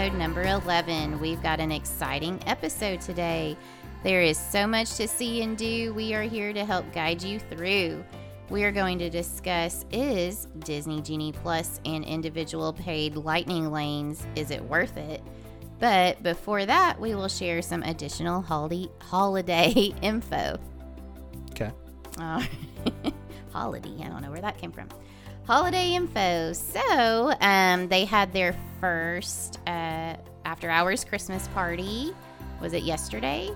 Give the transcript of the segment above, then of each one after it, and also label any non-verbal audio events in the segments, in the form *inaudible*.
episode number 11. We've got an exciting episode today. There is so much to see and do. We are here to help guide you through. We are going to discuss is Disney Genie Plus and individual paid lightning lanes is it worth it? But before that, we will share some additional holiday holiday *laughs* info. Okay. Oh, *laughs* holiday. I don't know where that came from. Holiday info. So, um, they had their first uh, after hours Christmas party. Was it yesterday?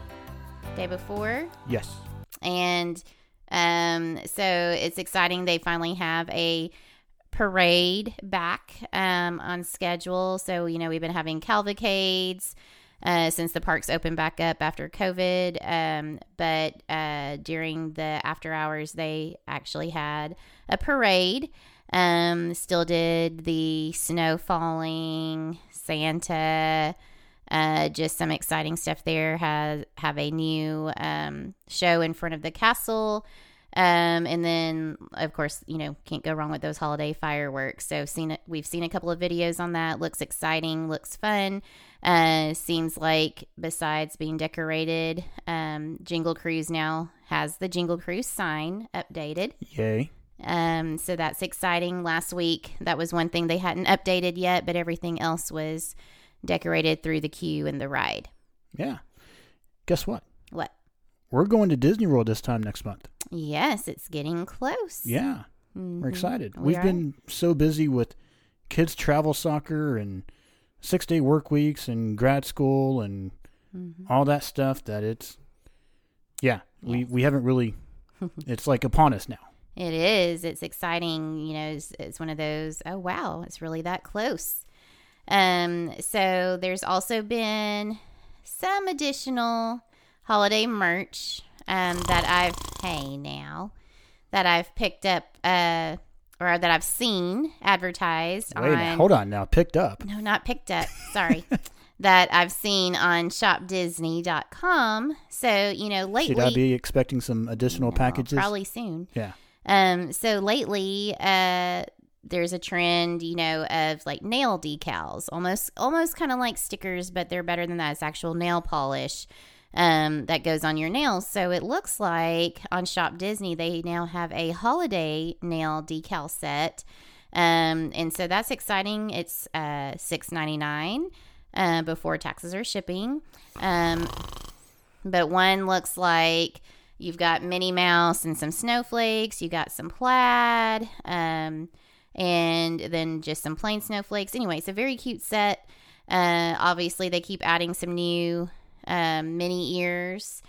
Day before? Yes. And um, so it's exciting. They finally have a parade back um, on schedule. So, you know, we've been having cavalcades uh, since the parks opened back up after COVID. Um, but uh, during the after hours, they actually had a parade. Um, still did the snow falling, Santa, uh, just some exciting stuff there. Has have a new um, show in front of the castle. Um, and then, of course, you know, can't go wrong with those holiday fireworks. So, seen it, we've seen a couple of videos on that. Looks exciting, looks fun. Uh, seems like besides being decorated, um, Jingle Cruise now has the Jingle Cruise sign updated. Yay. Um, so that's exciting. Last week, that was one thing they hadn't updated yet, but everything else was decorated through the queue and the ride. Yeah. Guess what? What? We're going to Disney World this time next month. Yes, it's getting close. Yeah. Mhm. We're excited. We We've are. been so busy with kids travel soccer and six day work weeks and grad school and Mhm. all that stuff that it's yeah, we, we haven't really *laughs* it's like upon us now. It is. It's exciting. You know, it's, it's one of those, oh, wow, it's really that close. Um, so there's also been some additional holiday merch um, that I've, hey, now, that I've picked up uh, or that I've seen advertised Wait, on. hold on now. Picked up. No, not picked up. Sorry. *laughs* that I've seen on shopdisney.com. So, you know, lately. Should I be expecting some additional No, packages? Probably soon. Yeah. Um, so lately, uh, there's a trend, you know, of like nail decals, almost, almost kind of like stickers, but they're better than that. It's actual nail polish um, that goes on your nails. So it looks like on Shop Disney, they now have a holiday nail decal set. Um, and so that's exciting. It's uh, six ninety nine uh, before taxes or shipping. Um, but one looks like you've got Minnie Mouse and some snowflakes. You got some plaid, um, and then just some plain snowflakes. Anyway, it's a very cute set. Uh, obviously, they keep adding some new um, mini ears.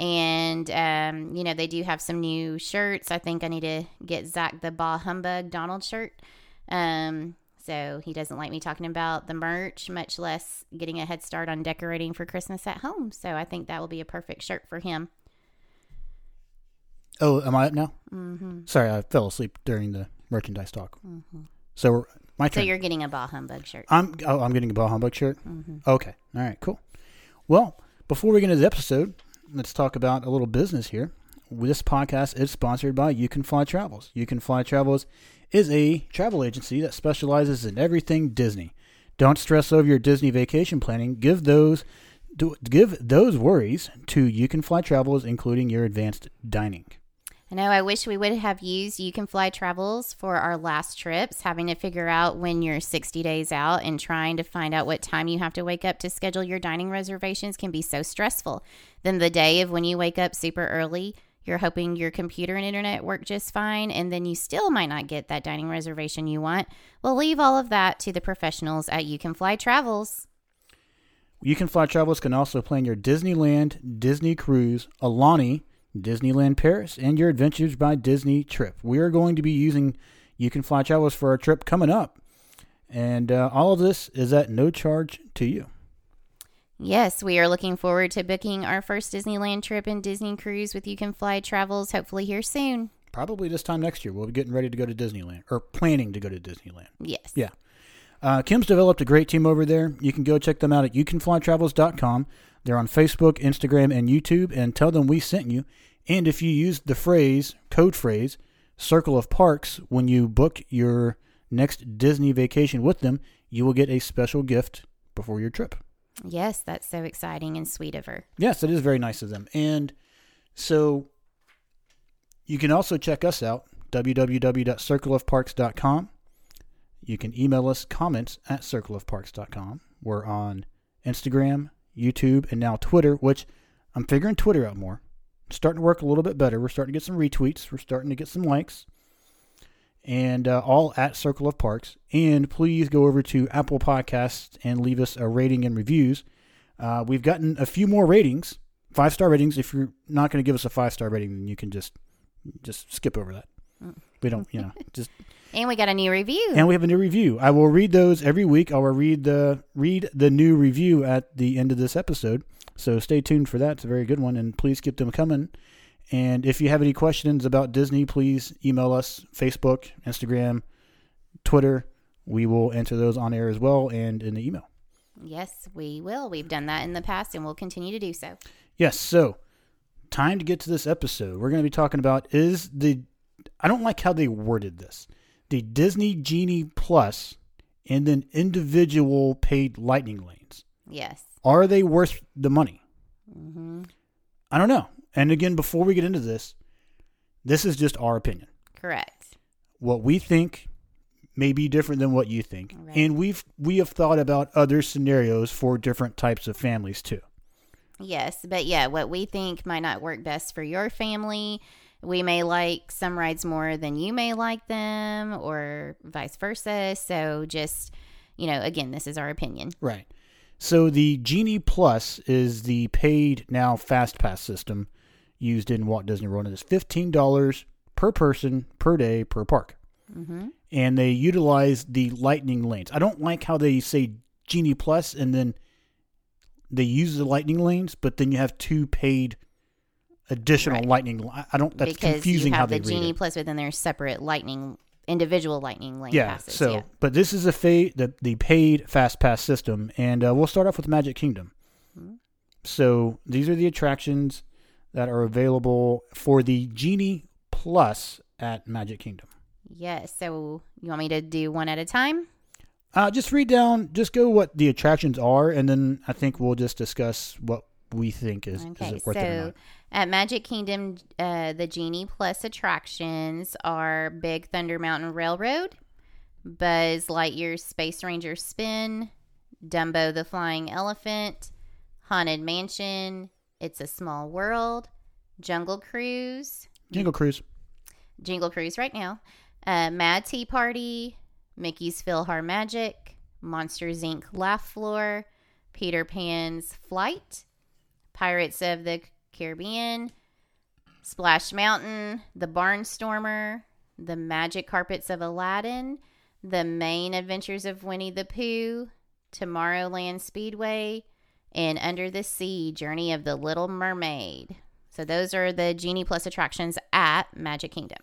And, um, you know, they do have some new shirts. I think I need to get Zach the Bah Humbug Donald shirt. Um, so he doesn't like me talking about the merch, much less getting a head start on decorating for Christmas at home. So I think that will be a perfect shirt for him. Oh, am I up now? hmm Sorry, I fell asleep during the merchandise talk. So we're- my So you're getting a Bah Humbug shirt. I'm oh, I'm getting a Ball Humbug shirt. hmm Okay. All right. Cool. Well, before we get into the episode, let's talk about a little business here. This podcast is sponsored by You Can Fly Travels. You Can Fly Travels is a travel agency that specializes in everything Disney. Don't stress over your Disney vacation planning. Give those do, give those worries to You Can Fly Travels, including your advanced dining. I know I wish we would have used You Can Fly Travels for our last trips, having to figure out when you're 60 days out and trying to find out what time you have to wake up to schedule your dining reservations can be so stressful. Then the day of when you wake up super early, you're hoping your computer and internet work just fine, and then you still might not get that dining reservation you want. Well, leave all of that to the professionals at You Can Fly Travels. You Can Fly Travels can also plan your Disneyland, Disney Cruise, Aulani, Disneyland Paris, and your Adventures by Disney trip. We are going to be using You Can Fly Travels for our trip coming up. And uh, all of this is at no charge to you. Yes, we are looking forward to booking our first Disneyland trip and Disney cruise with You Can Fly Travels, hopefully here soon. Probably this time next year. We'll be getting ready to go to Disneyland, or planning to go to Disneyland. Yes. Yeah. Uh, Kim's developed a great team over there. You can go check them out at youcanflytravels.com. They're on Facebook, Instagram, and YouTube, and tell them we sent you. And if you use the phrase, code phrase, Circle of Parks, when you book your next Disney vacation with them, you will get a special gift before your trip. Yes, that's so exciting and sweet of her. Yes, it is very nice of them. And so you can also check us out, www.circleofparks.com. You can email us comments at circleofparks.com. We're on Instagram, YouTube, and now Twitter, which I'm figuring Twitter out more. It's starting to work a little bit better. We're starting to get some retweets. We're starting to get some likes. And uh, all at Circle of Parks. And please go over to Apple Podcasts and leave us a rating and reviews. Uh, we've gotten a few more ratings, five star ratings. If you're not going to give us a five star rating, then you can just just skip over that. We don't, you know, just And we got a new review. and we have a new review. I will read those every week. I will read the read the new review at the end of this episode. So stay tuned for that. It's a very good one, and please keep them coming. And if you have any questions about Disney, please email us Facebook, Instagram, Twitter. We will answer those on air as well and in the email. yes, we will. We've done that in the past and we'll continue to do so. Yes, so time to get to this episode. We're going to be talking about is the I don't like how they worded this. The Disney Genie Plus and then individual paid lightning lanes. Yes. Are they worth the money? hmm I don't know. And again, before we get into this, this is just our opinion. Correct. What we think may be different than what you think. Right. And we've we have thought about other scenarios for different types of families too. Yes, but yeah, what we think might not work best for your family. We may like some rides more than you may like them, or vice versa. So just, you know, again, this is our opinion. Right. So the Genie Plus is the paid now fast pass system used in Walt Disney World. It is fifteen dollars per person per day per park, hmm and they utilize the lightning lanes. I don't like how they say Genie Plus and then they use the lightning lanes, but then you have two paid additional Right. lightning. I don't. That's because confusing you how have they the Genie. Plus, but then there's separate lightning, individual lightning lane Yeah. passes. So, yeah. but this is a fa- the the paid fast pass system, and uh, we'll start off with Magic Kingdom. Mhm. So these are the attractions that are available for the Genie Plus at Magic Kingdom. Yes. So you want me to do one at a time? Uh, just read down, just go what the attractions are, and then I think we'll just discuss what we think is, is it worth it or not. At Magic Kingdom, uh, the Genie Plus attractions are Big Thunder Mountain Railroad, Buzz Lightyear's Space Ranger Spin, Dumbo the Flying Elephant, Haunted Mansion, It's a Small World, Jungle Cruise, Jingle Cruise. Jingle Cruise right now, uh, Mad Tea Party, Mickey's PhilharMagic, Monsters Inc. Laugh Floor, Peter Pan's Flight, Pirates of the Caribbean, Splash Mountain, The Barnstormer, The Magic Carpets of Aladdin, The Many Adventures of Winnie the Pooh, Tomorrowland Speedway, and Under the Sea Journey of the Little Mermaid. So those are the Genie Plus attractions at Magic Kingdom.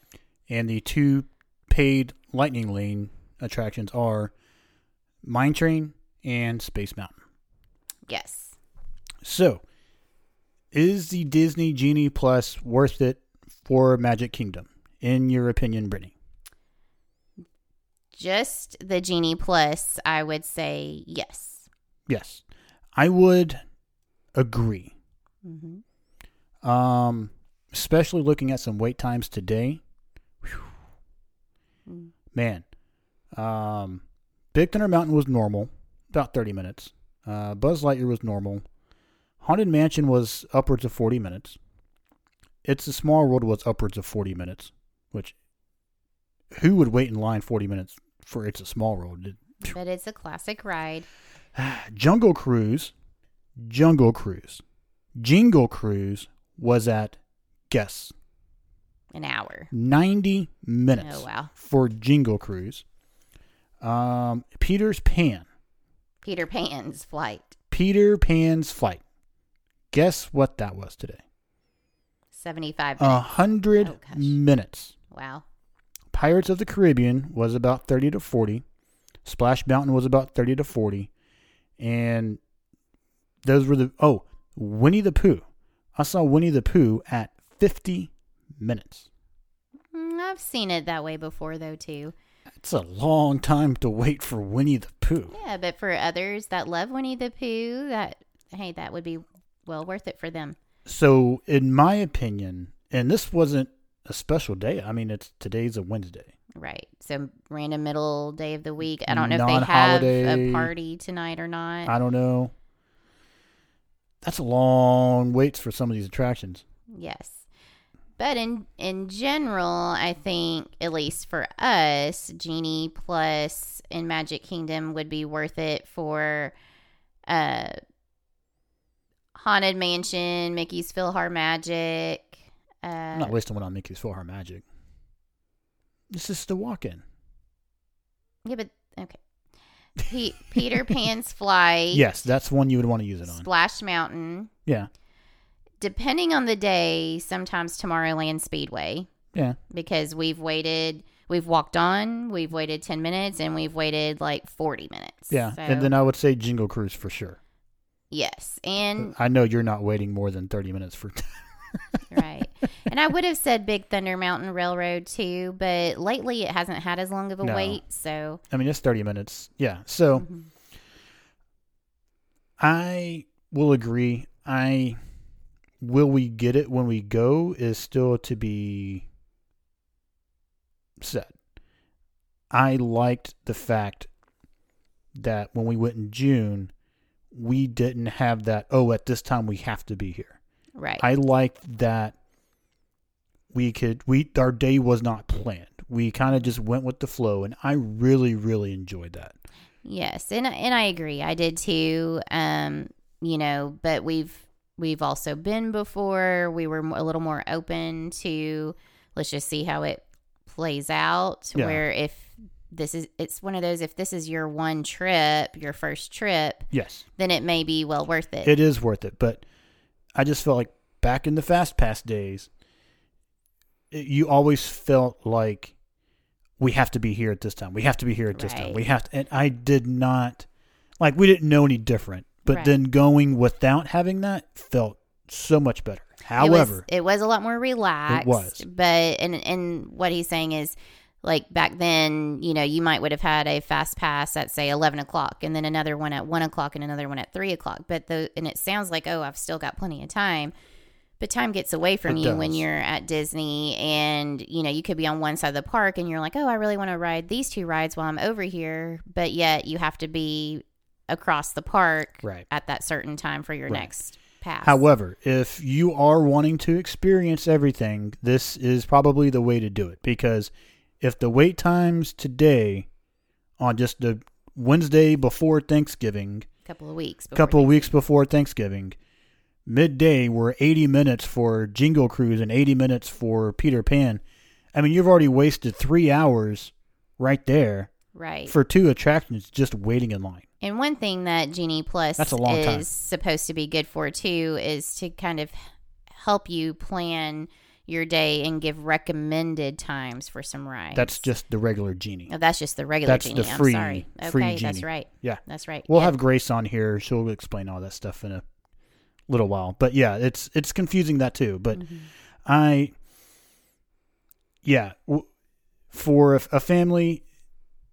And the two paid Lightning Lane attractions are Mine Train and Space Mountain. Yes. So, is the Disney Genie Plus worth it for Magic Kingdom, in your opinion, Brittany? Just the Genie Plus, I would say yes. Yes, I would agree. Mm-hmm. Um, especially looking at some wait times today. Mm. Man, um, Big Thunder Mountain was normal, about thirty minutes. Uh, Buzz Lightyear was normal. Haunted Mansion was upwards of forty minutes. It's a Small World was upwards of forty minutes, which who would wait in line forty minutes for It's a Small World? But it's a classic ride. *sighs* Jungle Cruise, Jungle Cruise, Jingle Cruise was at guess An hour. ninety minutes Oh, wow. for Jingle Cruise. Um, Peter's Pan, Peter Pan's flight. Peter Pan's flight. Guess what that was today? 75 A minutes. hundred Oh, gosh. minutes. wow. Pirates of the Caribbean was about thirty to forty. Splash Mountain was about thirty to forty, and those were the oh Winnie the Pooh. I saw Winnie the Pooh at fifty minutes. Mm, I've seen it that way before, though, too. It's a long time to wait for Winnie the Pooh. Yeah, but for others that love Winnie the Pooh, that hey, that would be well worth it for them. So, in my opinion, and this wasn't a special day. I mean, it's today's a Wednesday. Right. So random middle day of the week. I don't know if they have a party tonight or not. I don't know. That's a long waits for some of these attractions. Yes. But in in general, I think at least for us, Genie Plus in Magic Kingdom would be worth it for uh Haunted Mansion, Mickey's PhilharMagic. I'm Uh, not wasting one on Mickey's PhilharMagic. This is the walk-in. yeah, but okay. Pe- *laughs* Peter Pan's Flight. Yes, that's one you would want to use it on. Splash Mountain. Yeah, Depending on the day, sometimes Tomorrowland Speedway. yeah. because we've waited we've walked on we've waited 10 minutes and we've waited like 40 minutes Yeah, so, and then I would say Jingle Cruise for sure. Yes and I know you're not waiting more than 30 minutes for. *laughs* right and i would have said big thunder mountain railroad too but lately it hasn't had as long of a No. wait so I mean, it's 30 minutes. Yeah. So mhm. I will agree. I will we get it when we go is still to be said. I liked the fact that when we went in June, we didn't have that. Oh, at this time we have to be here. right I liked that we could we our day was not planned. We kind of just went with the flow, and I really really enjoyed that. yes and and i agree i did too um you know but we've we've also been before we were a little more open to let's just see how it plays out Yeah. where if this is it's one of those if this is your one trip your first trip Yes, then it may be well worth it, it is worth it, but I just felt like back in the fast pass days, it, you always felt like we have to be here at this time. We have to be here at this time. We have to, and I did not like we didn't know any different. But Right. then going without having that felt so much better. However, it was, it was a lot more relaxed It was. but and and what he's saying is like back then you know you might would have had a fast pass at say 11 o'clock and then another one at 1 o'clock and another one at 3 o'clock. But the and it sounds like oh i've still got plenty of time. But time gets away from It you when you're at disney and you know you could be on one side of the park and you're like oh i really want to ride these two rides while i'm over here. But yet you have to be across the park right. at that certain time for your Right. next pass. However, if you are wanting to experience everything, this is probably the way to do it because if the wait times today on just the Wednesday before Thanksgiving, couple of weeks a couple of weeks before Thanksgiving, midday were 80 minutes for Jingle Cruise and 80 minutes for Peter Pan. I mean, you've already wasted 3 hours right there right for two attractions just waiting in line. And one thing that Genie Plus That's a long is time. supposed to be good for too is to kind of help you plan your day and give recommended times for some rides. That's just the regular Genie. Oh, that's just the regular That's the Genie. free- I'm sorry. Okay, free that's right. Yeah. That's right. We'll Yeah. have Grace on here. She'll explain all that stuff in a little while. But yeah, it's it's confusing that too. But Mhm. I, yeah, for a, a family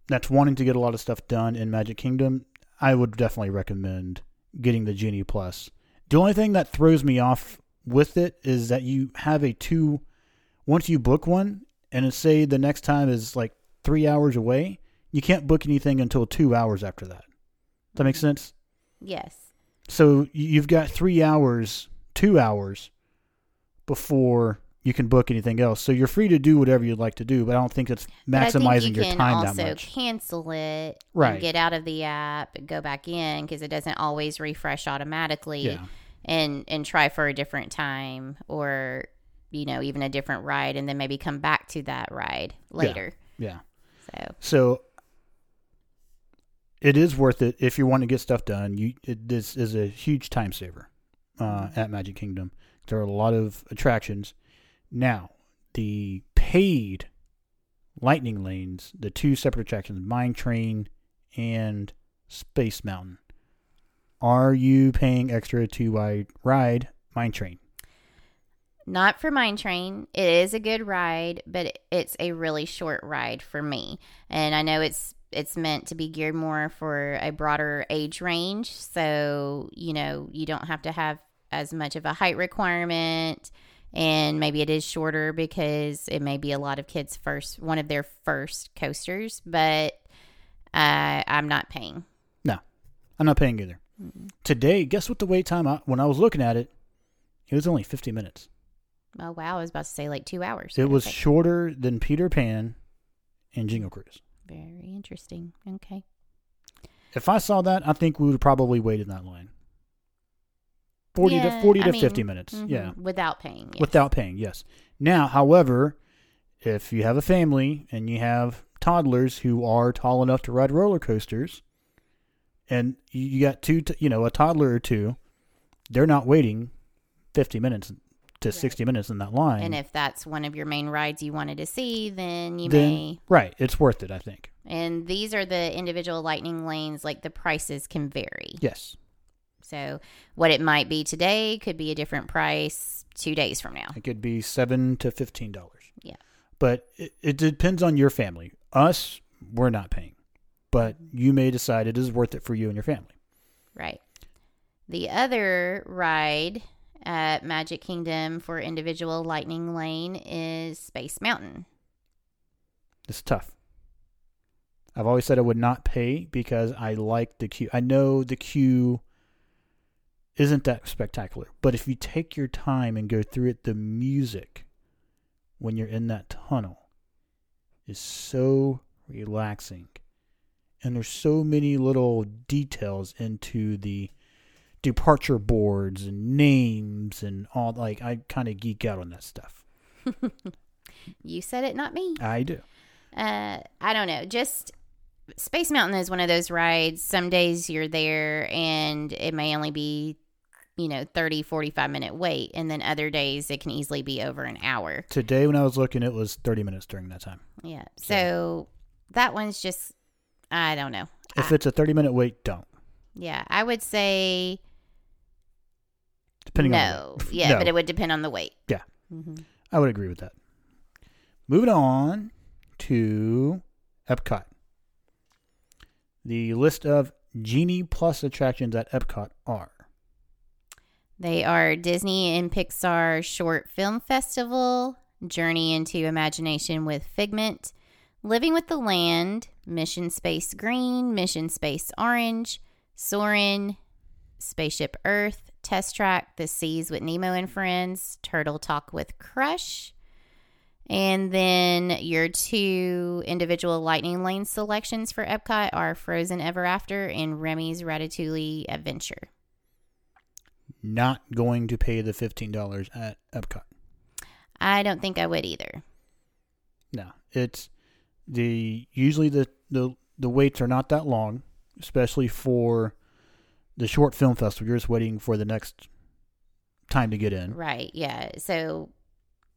that's wanting to get a lot of stuff done in Magic Kingdom, I would definitely recommend getting the Genie Plus. The only thing that throws me off with it is that you have a two. Once you book one, and say the next time is like three hours away, you can't book anything until two hours after that. Does that make mm-hmm. sense? Yes. So you've got three hours, two hours before you can book anything else. So you're free to do whatever you'd like to do, but I don't think it's I think you your can time also that much. cancel it Right. and get out of the app go back in because it doesn't always refresh automatically. Yeah. And and try for a different time or you know even a different ride and then maybe come back to that ride later Yeah. so So it is worth it if you want to get stuff done. You it, this is a huge time saver uh, at Magic Kingdom. There are a lot of attractions. Now, the paid lightning lanes, the two separate attractions, Mine Train and Space Mountain. Are you paying extra to ride, Mine Train? Not for Mine Train. It is a good ride, but it's a really short ride for me. And I know it's it's meant to be geared more for a broader age range, so you know you don't have to have as much of a height requirement, and maybe it is shorter because it may be a lot of kids' first one of their first coasters. But uh, I'm not paying. No, I'm not paying either. Today, guess what the wait time? I, when I was looking at it, it was only 50 minutes. Oh wow, I was about to say like two hours. It was shorter than Peter Pan and Jingle Cruise. very interesting. Okay. If I saw that, I think we would probably wait in that line. 40 Yeah, to 40 I to mean, 50 minutes. mhm, Yeah. Without paying. yes. Without paying, yes. Now, however, if you have a family and you have toddlers who are tall enough to ride roller coasters and you got two, t- you know, a toddler or two, they're not waiting 50 minutes to 60 minutes in that line. And if that's one of your main rides you wanted to see, then you then, may. right, it's worth it, I think. And these are the individual lightning lanes, like the prices can vary. Yes. So, what it might be today could be a different price two days from now. It could be 7 to $15. Yeah. But it, it depends on your family. Us, we're not paying. But you may decide it is worth it for you and your family. Right. The other ride at Magic Kingdom for individual lightning lane is Space Mountain. It's tough. I've always said I would not pay because I like the queue. I know the queue isn't that spectacular, but if you take your time and go through it, the music when you're in that tunnel is so relaxing. And there's so many little details into the departure boards and names and all like I kind of geek out on that stuff. *laughs* You said it, not me. I do. Uh, I don't know. Just Space Mountain is one of those rides. Some days you're there and it may only be, you know, 30, 45 minute wait. And then other days it can easily be over an hour. Today when I was looking it was 30 minutes during that time. Yeah. So that one's just, I don't know. If it's a 30 minute wait, don't. Yeah. I would say Depending on no. *laughs* Yeah. No. But it would depend on the wait. Yeah. hmm I would agree with that. Moving on to Epcot. The list of Genie Plus attractions at Epcot are They are Disney and Pixar Short Film Festival, Journey into Imagination with Figment, Living with the Land, Mission Space Green, Mission Space Orange, Soarin', Spaceship Earth, Test Track, The Seas with Nemo and Friends, Turtle Talk with Crush. And then your two individual lightning lane selections for Epcot are Frozen Ever After and Remy's Ratatouille Adventure. not going to pay the $15 at Epcot. I don't think I would either. No, it's the usually the the the waits are not that long, especially for the short film festival. You're just waiting for the next time to get in. Right. Yeah. So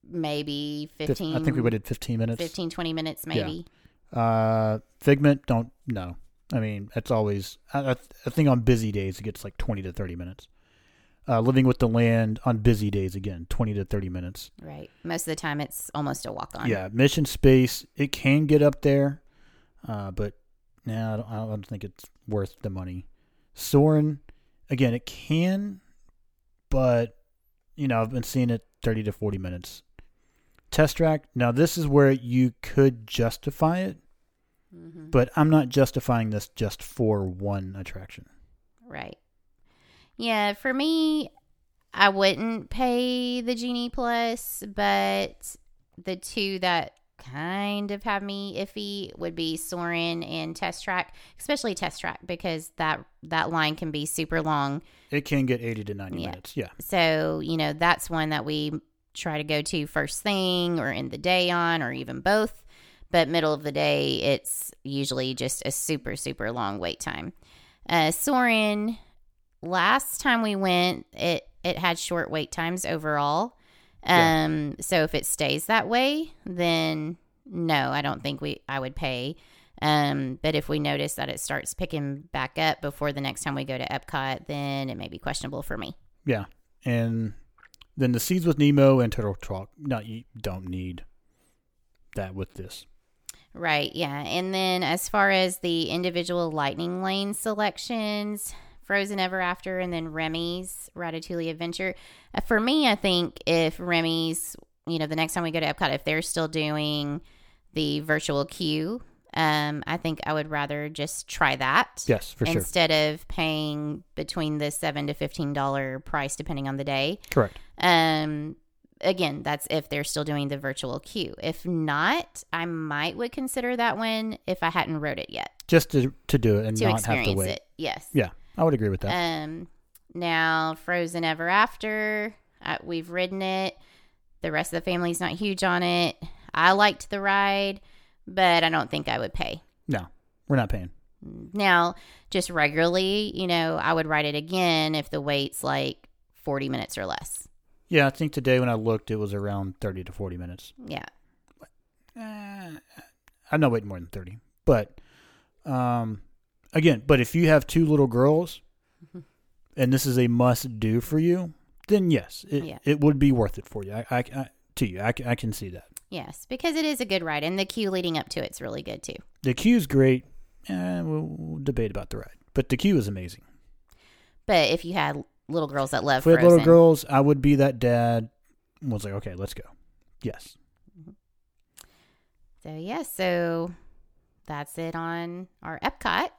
maybe Fif- 15 I think we waited 15 minutes. 15 20 minutes maybe. Uh, Figment, don't no. I mean, it's always. I, I, I think on busy days it gets like 20 to 30 minutes. Uh, living with the land on busy days again, 20 to 30 minutes. Right. Most of the time it's almost a walk on. Yeah, Mission Space, it can get up there, uh, but nah, I don't, I don't think it's worth the money. Soarin', again, it can, but you know, I've been seeing it 30 to 40 minutes. Test track, now this is where you could justify it, hmm but I'm not justifying this just for one attraction. Right. Yeah. For me, I wouldn't pay the Genie Plus, but the two that kind of have me iffy would be Soarin' and Test Track, especially Test Track because that that line can be super long. It can get 80 to 90 Yeah. minutes. Yeah. So, you know, that's one that we try to go to first thing or in the day on or even both. But middle of the day, it's usually just a super, super long wait time. Uh, Soarin', last time we went, it, it had short wait times overall. Yeah. Um, so if it stays that way, then no, I don't think we I would pay. Um, but if we notice that it starts picking back up before the next time we go to Epcot, then it may be questionable for me. Yeah. And Then the Seas with Nemo and Turtle Talk. No, you don't need that with this. Right, yeah. And then as far as the individual lightning lane selections, Frozen Ever After and then Remy's Ratatouille Adventure. Uh, for me, I think if Remy's, you know, the next time we go to Epcot, if they're still doing the virtual queue, um, I think I would rather just try that. Yes, for sure. Instead of paying between the seven to fifteen dollar price depending on the day. Correct. Um, again, that's if they're still doing the virtual queue. If not, I might would consider that one if I hadn't wrote it yet Just to to do it and to not have to wait. it. Yes. Yeah, I would agree with that. Um, now Frozen Ever After, uh, we've ridden it. The rest of the family's not huge on it. I liked the ride, but I don't think I would pay. no, we're not paying. Now, just regularly, you know, I would ride it again if the wait's like 40 minutes or less. Yeah, I think today when I looked, it was around thirty to forty minutes. Yeah. Eh, I'm not waiting more than thirty, but um, again, but if you have two little girls, Mhm. and this is a must do for you, then yes, it Yeah. it would be worth it for you. I, I, I to you, I, can- I can see that. Yes, because it is a good ride, and the queue leading up to it's really good too. The queue's great. Eh, we'll, we'll debate about the ride, but the queue is amazing. But if you had little girls that love If we had Frozen, little girls, I would be that dad. Was like, okay, let's go. Yes. So yeah, so that's it on our Epcot.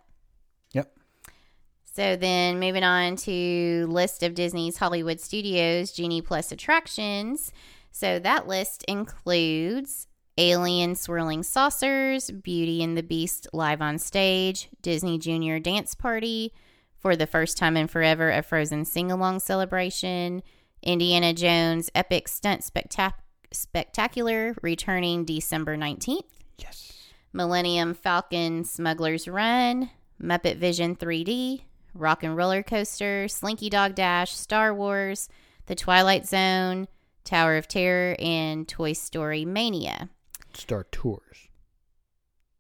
So then moving on to list of Disney's Hollywood Studios Genie Plus attractions. So that list includes Alien Swirling Saucers, Beauty and the Beast live on stage, Disney Junior Dance Party, for the first time in forever a Frozen sing along celebration, Indiana Jones Epic Stunt Spectac- Spectacular returning December 19th. Yes. Millennium Falcon Smuggler's Run, Muppet Vision 3D, Rock and Roller Coaster, Slinky Dog Dash, Star Wars, The Twilight Zone, Tower of Terror, and Toy Story Mania. Star Tours.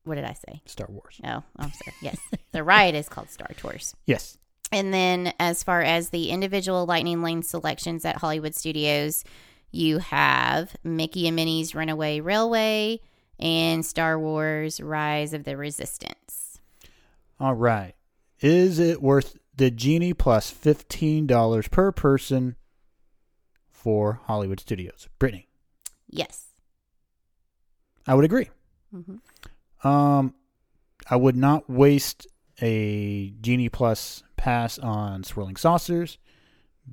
What did I say? Star Wars. Oh, I'm sorry. Yes. *laughs* the ride is called Star Tours. Yes. And then, as far as the individual Lightning Lane selections at Hollywood Studios, you have Mickey and Minnie's Runaway Railway and Star Wars Rise of the Resistance. All right. Is it worth the Genie plus $15 per person for Hollywood Studios? Brittany, Yes. I would agree. hmm Um, I would not waste a Genie Plus pass on Swirling Saucers,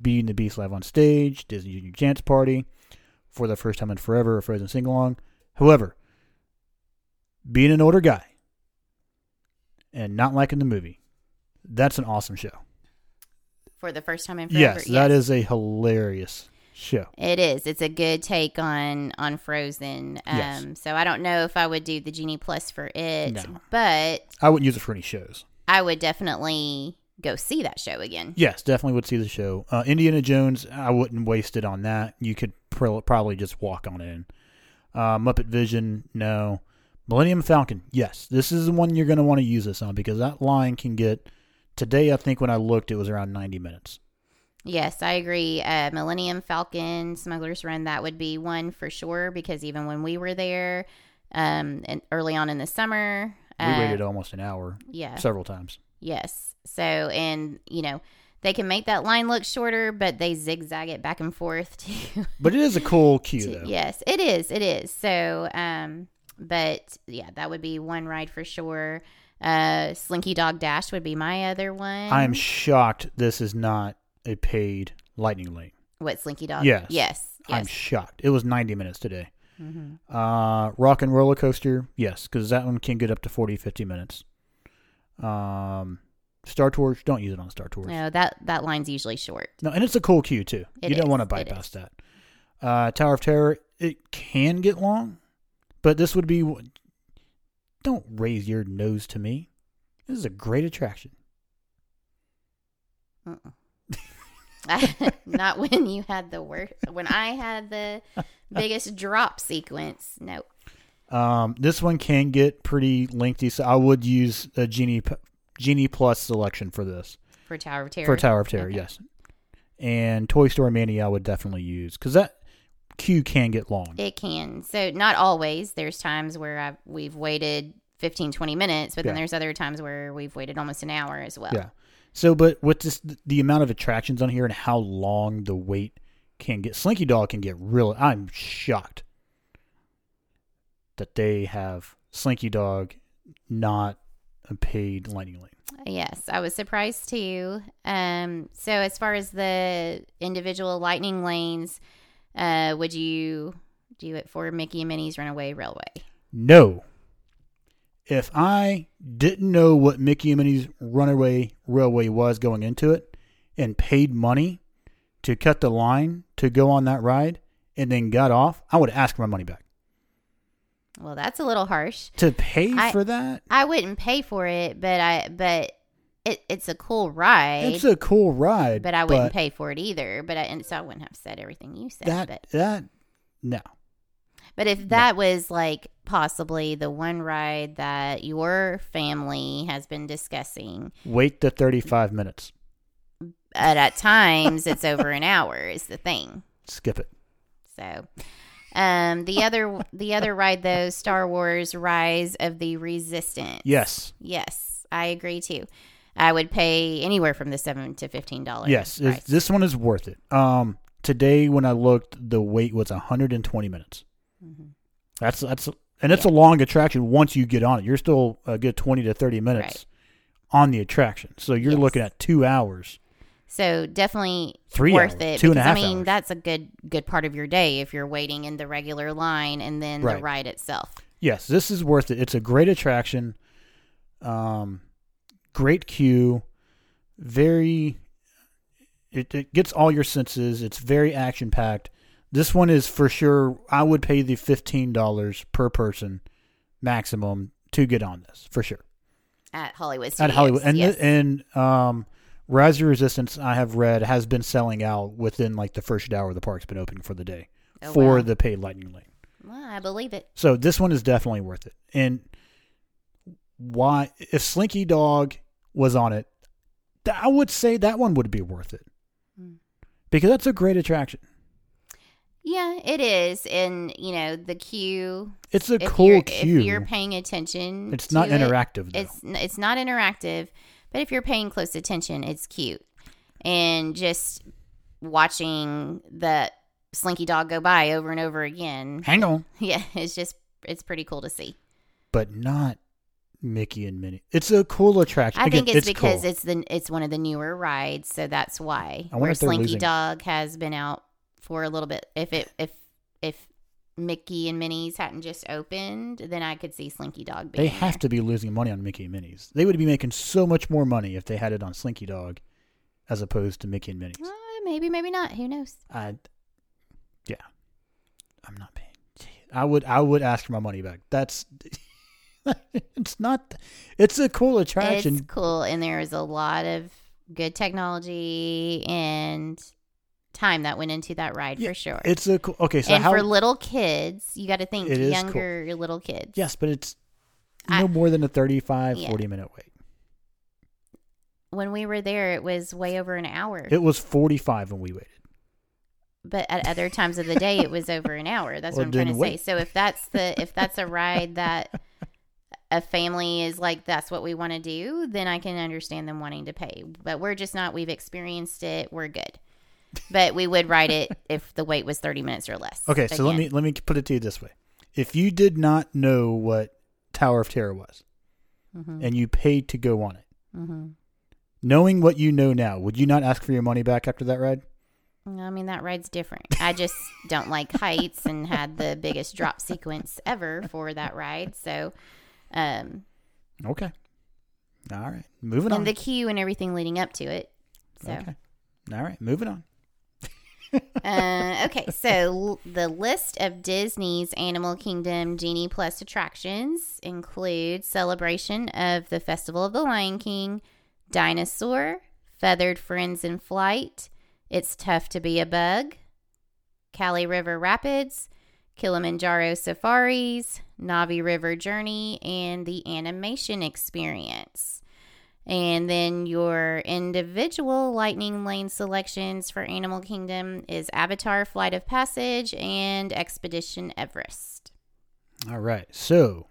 Being the Beast live on stage, Disney Junior Dance Party, for the first time in forever, a Frozen sing along. However, being an older guy and not liking the movie, that's an awesome show. For the first time in forever. Yes, that is a hilarious show. It is. It's a good take on on Frozen. Um, Yes. So I don't know if I would do the Genie Plus for it, No. but I wouldn't use it for any shows. I would definitely go see that show again. Yes, definitely would see the show. Uh, Indiana Jones, I wouldn't waste it on that. You could pr- probably just walk on in. Uh, Muppet Vision, no. Millennium Falcon, yes. This is the one you're going to want to use this on because that line can get. Today, I think when I looked, it was around 90 minutes. Yes, I agree. Uh, Millennium Falcon, Smuggler's Run, that would be one for sure because even when we were there, um, and early on in the summer, We uh, waited almost an hour yeah, several times. yes. So, and you know, they can make that line look shorter, but they zigzag it back and forth *laughs* to But it is a cool queue, to- though. yes, it is. It is. So, um, but yeah, that would be one ride for sure. Uh, Slinky Dog Dash would be my other one. I am shocked this is not a paid Lightning Lane. what Slinky Dog? Yes. yes, I'm shocked. It was 90 minutes today. hmm Uh, Rock and Roller Coaster, yes, because that one can get up to 40, 50 minutes. Um, Star Tours, don't use it on Star Tours. No, that that line's usually short. No, and it's a cool queue too. It you don't want to bypass that. Uh, Tower of Terror, it can get long, but this would be. Don't raise your nose to me. This is a great attraction. Mm-mm. *laughs* Not when you had the worst. When I had the biggest drop sequence. No. Um, this one can get pretty lengthy, so I would use a genie genie plus selection for this For Tower of Terror. for Tower of Terror. Okay. Yes, and Toy Story Mania I would definitely use because that queue can get long. It can. So not always. There's times where I've, we've waited 15, 20 minutes, but then there's other times where we've waited almost an hour as well. Yeah. So, but with this, the amount of attractions on here and how long the wait can get, Slinky Dog can get real. I'm shocked that they have Slinky Dog not a paid lightning lane. Yes, I was surprised too. Um, so as far as the individual lightning lanes, uh, would you do it for Mickey and Minnie's Runaway Railway? No. If I didn't know what Mickey and Minnie's Runaway Railway was going into it and paid money to cut the line to go on that ride and then got off, I would ask for my money back. Well, that's a little harsh. To pay I- for that? I wouldn't pay for it, but I but it it's a cool ride. It's a cool ride. but I wouldn't pay for it either. But I, and so I wouldn't have said everything you said. that but that no. but if that was like possibly the one ride that your family has been discussing, Wait the 35 minutes. but at *laughs* times it's over an hour is the thing. Skip it. So, um, the other the other ride though, Star Wars: Rise of the Resistance. Yes. Yes, I agree too. I would pay anywhere from the seven to fifteen dollars. Yes, this one is worth it. Um today when I looked the wait was 120 minutes. Mhm. That's that's and it's a long attraction once you get on it. You're still a good 20 to 30 minutes Right. on the attraction. So you're Yes. looking at 2 hours. So definitely Three worth hours, it. two and a half I mean, hours. that's a good good part of your day if you're waiting in the regular line and then Right. the ride itself. Yes, this is worth it. It's a great attraction. Um great queue. Very it, it gets all your senses. It's very action packed. This one is for sure I would pay the $15 per person maximum to get on this for sure. At Hollywood at Hollywood. And yes. and um, Rise of Resistance, I have read, has been selling out within like the first hour the park's been open for the day Oh, for wow. the paid Lightning Lane. Well, I believe it. So this one is definitely worth it. And why, if Slinky Dog was on it, I would say that one would be worth it Hmm. because that's a great attraction. Yeah, it is. And, you know, the queue. It's a cool you're, queue. If you're paying attention, it's not it, interactive though. It's it's not interactive, but if you're paying close attention, it's cute. And just watching the Slinky Dog go by over and over again, Hang on, *laughs* yeah, it's just it's pretty cool to see. but not Mickey and Minnie. It's a cool attraction. I Again, think it's, because cool. it's the it's one of the newer rides, so that's why. I wonder Where if Slinky losing- Dog has been out for a little bit. If it if if Mickey and Minnie's hadn't just opened, then I could see Slinky Dog being They have to be losing money on Mickey and Minnie's. They would be making so much more money if they had it on Slinky Dog as opposed to Mickey and Minnie's. Uh, maybe, maybe not. Who knows? I, yeah, I'm not paying. I would, I would ask for my money back. That's, *laughs* it's not. It's a cool attraction. It's cool, and there is a lot of good technology and time that went into that ride Yeah, for sure. It's a cool. Okay, so and how? for little kids, you got to think It is cool. younger little kids. yes, but it's I- no more than a 35, Yeah. 40 minute wait. When we were there, it was way over an hour. It was 45 when we waited. but at other times of the day it was over an hour that's Well, what i'm trying to then say so if that's the if that's a ride that *laughs* a family is like that's what we want to do then i can understand them wanting to pay. But we're just not we've experienced it we're good. But we would ride it *laughs* if the wait was 30 minutes or less Okay, so let me let me put it to you this way: if you did not know what Tower of Terror was Mhm, and you paid to go on it, mhm. knowing what you know now, would you not ask for your money back after that ride? i mean that ride's different. I just don't like *laughs* heights and had the biggest drop sequence ever for that ride so um Okay. All right. Moving on. and the queue and everything leading up to it so Okay. All right. Moving on. uh, okay, so l- the list of Disney's Animal Kingdom Genie Plus attractions include celebration of the Festival of the Lion King, Dinosaur, Feathered Friends in Flight, It's Tough to Be a Bug, Kali River Rapids, Kilimanjaro Safaris, Na'vi River Journey, and the Animation Experience. And then your individual lightning lane selections for Animal Kingdom is Avatar Flight of Passage and Expedition Everest. All right. So,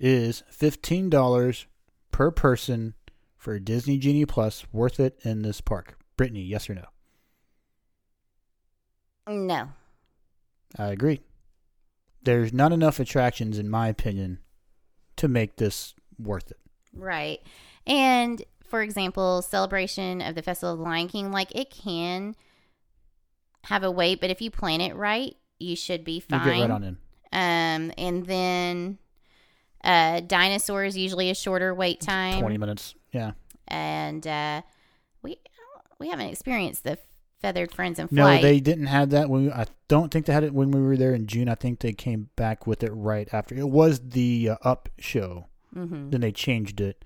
is fifteen dollars per person for Disney Genie Plus worth it in this park? Brittany, yes or no? No. I agree. There's not enough attractions, in my opinion, to make this worth it. Right. And for example, celebration of the Festival of the Lion King, like it can have a wait, but if you plan it right, you should be You fine. get right on in. Um, and then uh, dinosaurs usually a shorter wait time. Twenty minutes. Yeah. and uh, we we haven't experienced the feathered friends in No, they didn't have that when we, I don't think they had it when we were there in June. I think they came back with it right after. It was the uh, up show. hmm Then they changed it.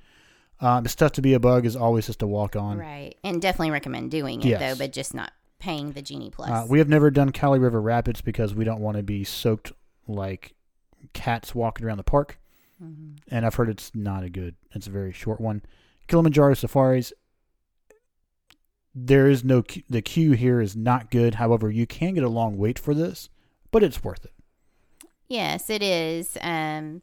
Um, it's tough to be a bug is always just a walk on. right, and definitely recommend doing it Yes. though, but just not paying the genie plus. Uh, we have never done Kali River Rapids because we don't want to be soaked like cats walking around the park. Mhm. And I've heard it's not a good. It's a very short one. Kilimanjaro safaris. There is no the queue here is not good. However, you can get a long wait for this, but it's worth it. Yes, it is. Um,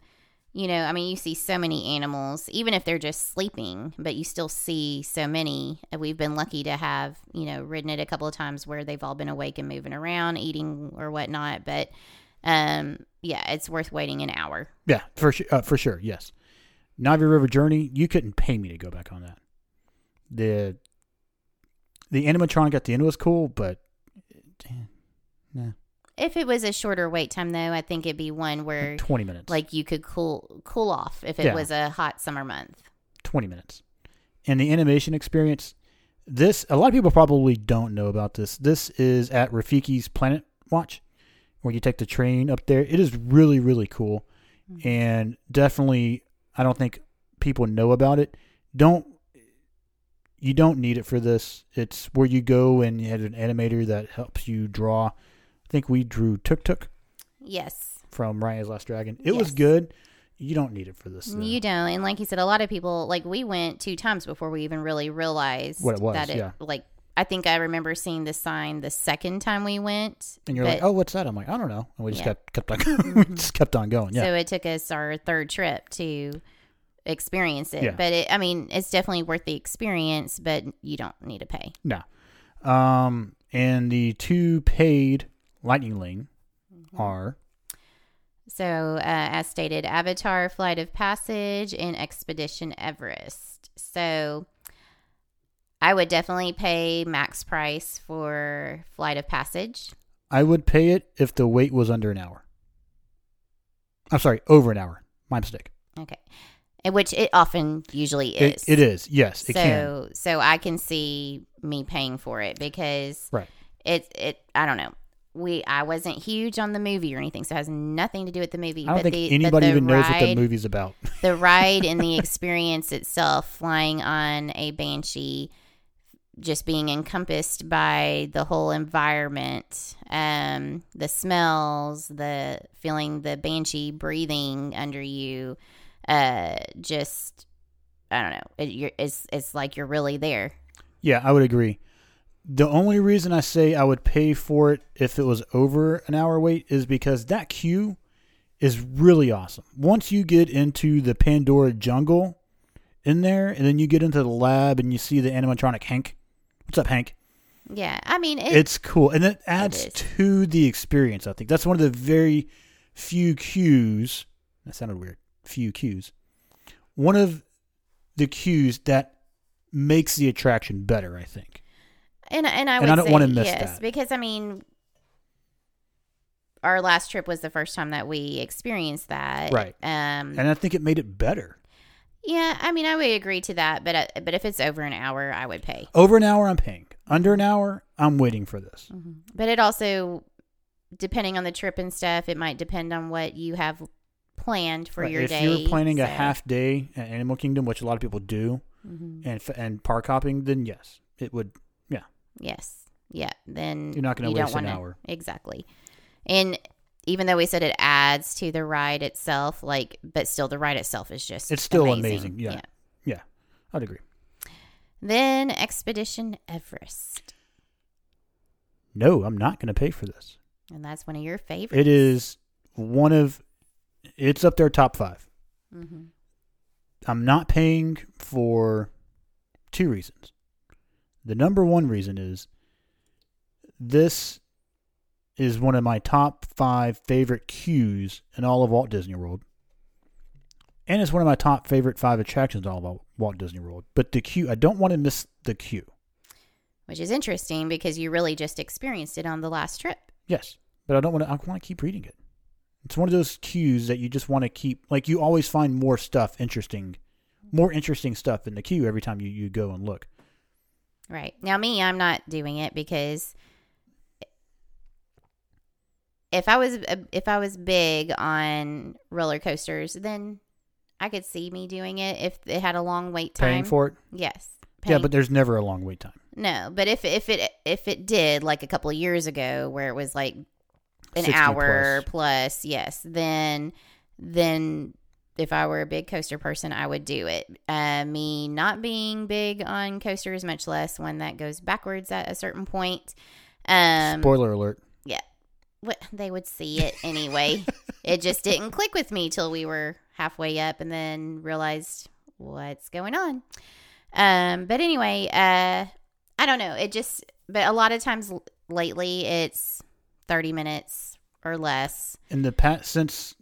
you know, I mean, you see so many animals, even if they're just sleeping, but you still see so many. We've been lucky to have, you know, ridden it a couple of times where they've all been awake and moving around, eating or whatnot. But um, yeah, it's worth waiting an hour. Yeah, for sure. Uh, for sure, yes. Na'vi River Journey. You couldn't pay me to go back on that. The the animatronic at the end was cool, but eh, nah, If it was a shorter wait time, though, I think it'd be one where twenty minutes. like you could cool cool off if it Yeah. was a hot summer month. 20 minutes. And the animation experience, this, a lot of people probably don't know about this. This is at Rafiki's Planet Watch, where you take the train up there. It is really, really cool. Mm-hmm. And definitely, I don't think people know about it. Don't, you don't need it for this. It's where you go and you had an animator that helps you draw. I think we drew Tuk Tuk Yes. from Raya and the Last Dragon. It was good. You don't need it for this. though. You don't. And like you said, a lot of people, like we went two times before we even really realized What it was, that it, yeah. like, I think I remember seeing the sign the second time we went. And you're but- like, oh, what's that? I'm like, I don't know. And we just Yeah. kept kept on, we *laughs* mm-hmm. just kept on going. Yeah, So it took us our third trip to experience it. Yeah. But it, I mean, it's definitely worth the experience, but you don't need to pay. no. Um, and the two paid Lightning Lane Mm-hmm. are So, uh, as stated, Avatar Flight of Passage and Expedition Everest. So, I would definitely pay max price for Flight of Passage. I would pay it if the wait was under an hour. I'm sorry, over an hour. My mistake. Okay. Which it often usually It, is. it is. Yes, it so, can. so I can see me paying for it because Right. it, it, I don't know. We, I wasn't huge on the movie or anything, so it has nothing to do with the movie. I don't but think the, anybody even knows what the movie's about. *laughs* the ride and the *laughs* experience itself, flying on a banshee, just being encompassed by the whole environment, um, the smells, the feeling the banshee breathing under you, uh, just I don't know. It, you're, it's it's like you're really there. Yeah, I would agree. The only reason I say I would pay for it if it was over an hour wait is because that queue is really awesome. Once you get into the Pandora jungle in there, and then you get into the lab and you see the animatronic Hank. What's up, Hank? Yeah, I mean, it, It's cool, and it adds is. to the experience. I think that's one of the very few queues. That sounded weird. Few queues. One of the queues that makes the attraction better. I think. And and I And would I don't say wanna miss yes that. because I mean, our last trip was the first time that we experienced that. Right. Um. and I think it made it better. yeah. I mean, I would agree to that, but uh, but if it's over an hour, I would pay. Over an hour, I'm paying. Under an hour, I'm waiting for this. But it also, depending on the trip and stuff, it might depend on what you have planned for Right, your if day. If you're planning a half day at Animal Kingdom, which a lot of people do, Mhm. and and park hopping, then yes, it would. Yeah. Yes. Yeah. Then You're not gonna waste don't an hour. Exactly. And even though we said it adds to the ride itself, like, but still, the ride itself is just It's still amazing. amazing, yeah. I'd agree. Then Expedition Everest. No, I'm not going to pay for this. And that's one of your favorites. It is one of, it's up there top five. hmm I'm not paying for two reasons. The number one reason is this is one of my top five favorite queues in all of Walt Disney World. And it's one of my top favorite five attractions in all of Walt Disney World. But the queue, I don't want to miss the queue. Which is interesting because you really just experienced it on the last trip. Yes, but I don't want to. I want to keep reading it. It's one of those queues that you just want to keep. Like you always find more stuff interesting, more interesting stuff in the queue every time you, you go and look. Right. Now, me, I'm not doing it because if I was uh, if I was big on roller coasters, then I could see me doing it if it had a long wait time. Paying for it. Yes. Yeah, but there's never a long wait time. no. But if if it if it did like a couple of years ago, where it was like an hour plus. plus, yes, then then if I were a big coaster person, I would do it. Uh, me not being big on coasters, much less one that goes backwards at a certain point. Um, Spoiler alert. Yeah, what they would see it anyway. *laughs* it just didn't click with me till we were halfway up, and then realized what's going on. Um, but anyway, uh, I don't know. It just, but a lot of times l- lately, it's thirty minutes or less. In the past, since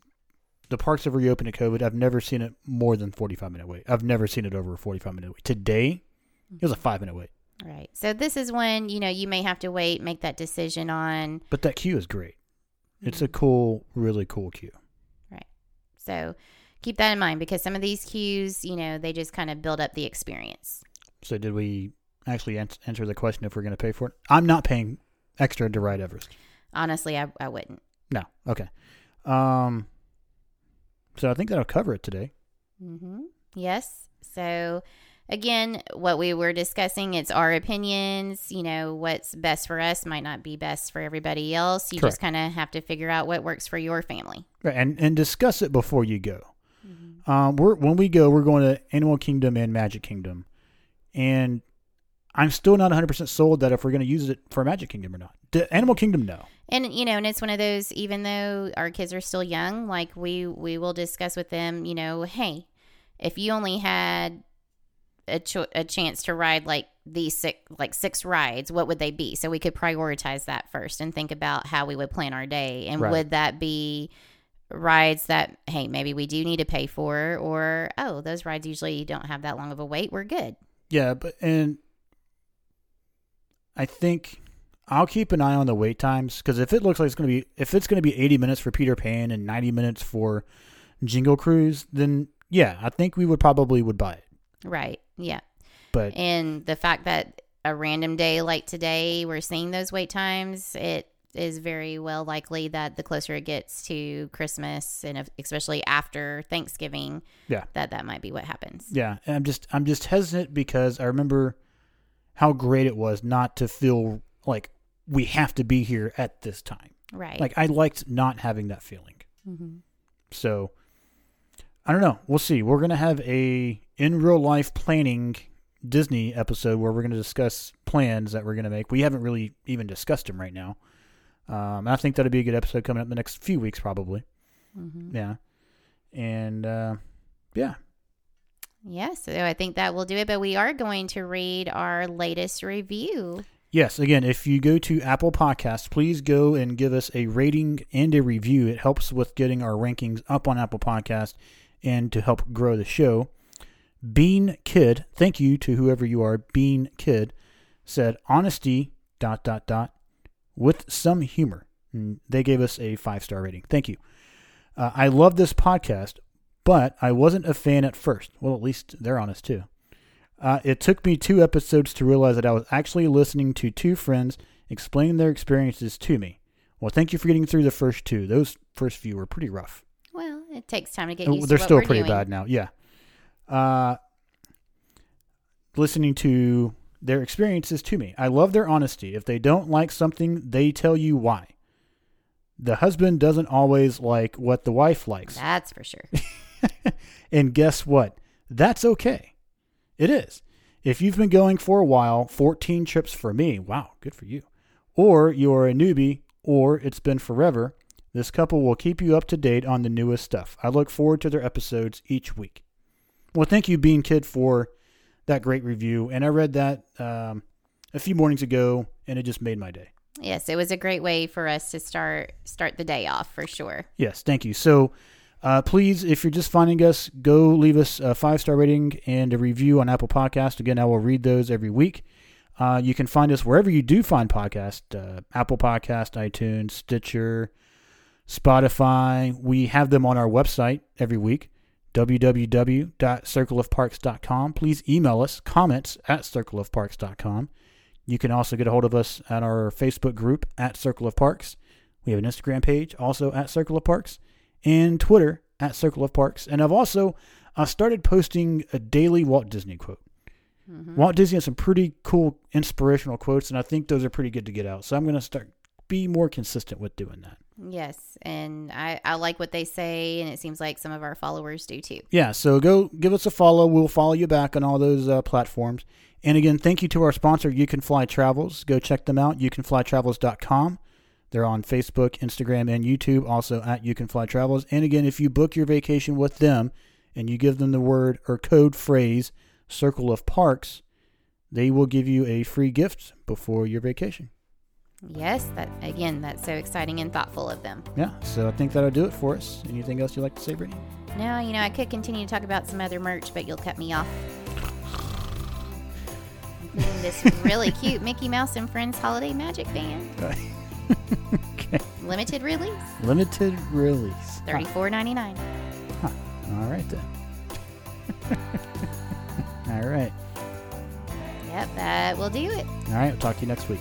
the parks have reopened to COVID, I've never seen it more than 45 minute wait. I've never seen it over a 45 minute wait. Today, it was a five minute wait. Right. So this is when you know you may have to wait, make that decision on. But that queue is great. It's a mm. cool, really cool queue. Right. So keep that in mind because some of these queues, you know, they just kind of build up the experience. So, did we actually ans- answer the question if we're going to pay for it? I'm not paying extra to ride Everest. Honestly, I, I wouldn't. No. Okay. Um. So I think that'll cover it today. Mm-hmm. Yes. So, again, what we were discussing, it's our opinions. You know, what's best for us might not be best for everybody else. You just kind of have to figure out what works for your family. Right, and and discuss it before you go. Um, we're when we go, we're going to Animal Kingdom and Magic Kingdom, and I'm still not 100 percent sold that if we're going to use it for Magic Kingdom or not. The Animal Kingdom, no. And you know, and it's one of those. Even though our kids are still young, like we we will discuss with them. You know, hey, if you only had a cho- a chance to ride like these six like six rides, what would they be? So we could prioritize that first and think about how we would plan our day. And Right. would that be rides that hey maybe we do need to pay for, or oh those rides usually don't have that long of a wait. We're good. Yeah, but and I think I'll keep an eye on the wait times because if it looks like it's going to be if it's going to be 80 minutes for Peter Pan and 90 minutes for Jingle Cruise, then yeah, I think we would probably would buy it. Right. Yeah. But And the fact that a random day like today, we're seeing those wait times, it is very well likely that the closer it gets to Christmas and especially after Thanksgiving, Yeah. that that might be what happens. Yeah, and I'm just I'm just hesitant because I remember how great it was not to feel like we have to be here at this time. Right. Like I liked not having that feeling. hmm So I don't know. We'll see. We're gonna have a in real life planning Disney episode where we're gonna discuss plans that we're gonna make. We haven't really even discussed them right now. Um, I think that'll be a good episode coming up in the next few weeks, probably. hmm Yeah, and uh, yeah, Yeah. So I think that will do it. But we are going to read our latest review. Yes, again, if you go to Apple Podcasts, please go and give us a rating and a review. It helps with getting our rankings up on Apple Podcasts and to help grow the show. Bean Kid, thank you to whoever you are, Bean Kid, said honesty dot dot dot with some humor. And they gave us a five star rating. Thank you. Uh, I love this podcast, but I wasn't a fan at first. Well, at least they're honest too. Uh, it took me two episodes to realize that I was actually listening to two friends explain their experiences to me. Well, thank you for getting through the first two. Those first few were pretty rough. Well, it takes time to get Uh, used They're to still pretty doing. bad now. Yeah. Uh, listening to their experiences to me. I love their honesty. If they don't like something, they tell you why. The husband doesn't always like what the wife likes. That's for sure. *laughs* and guess what? That's okay. It is. If you've been going for a while, 14 trips for me. Wow, good for you. Or you're a newbie, or it's been forever. This couple will keep you up to date on the newest stuff. I look forward to their episodes each week. Well, thank you, Bean Kid, for that great review. And I read that um, a few mornings ago, and it just made my day. Yes, it was a great way for us to start start the day off for sure. Yes, thank you. So, uh, please, if you're just finding us, go leave us a five star rating and a review on Apple Podcast. Again, I will read those every week. Uh, you can find us wherever you do find podcast: uh, Apple Podcast, iTunes, Stitcher, Spotify. We have them on our website every week www.circleofparks.com. Please email us comments at circleofparks.com. You can also get a hold of us at our Facebook group at Circle of Parks. We have an Instagram page also at Circle of Parks and Twitter at Circle of Parks. And I've also uh, started posting a daily Walt Disney quote. Mm-hmm. Walt Disney has some pretty cool inspirational quotes, and I think those are pretty good to get out. So I'm going to start be more consistent with doing that. Yes, and I, I like what they say, and it seems like some of our followers do too. Yeah, so go give us a follow. We'll follow you back on all those uh, platforms. And again, thank you to our sponsor, You Can Fly Travels. Go check them out, youcanflytravels.com. They're on Facebook, Instagram, and YouTube, also at You Can Fly Travels. And again, if you book your vacation with them and you give them the word or code phrase Circle of Parks, they will give you a free gift before your vacation. Yes, that again, that's so exciting and thoughtful of them. Yeah, so I think that'll do it for us. Anything else you'd like to say, Brittany? No, you know, I could continue to talk about some other merch, but you'll cut me off. *laughs* This really cute Mickey Mouse and Friends Holiday Magic Band. Okay. Limited release, Limited release. thirty-four ninety-nine. Huh. All right then. *laughs* All right. Yep, that will do it. All right. I'll talk to you next week.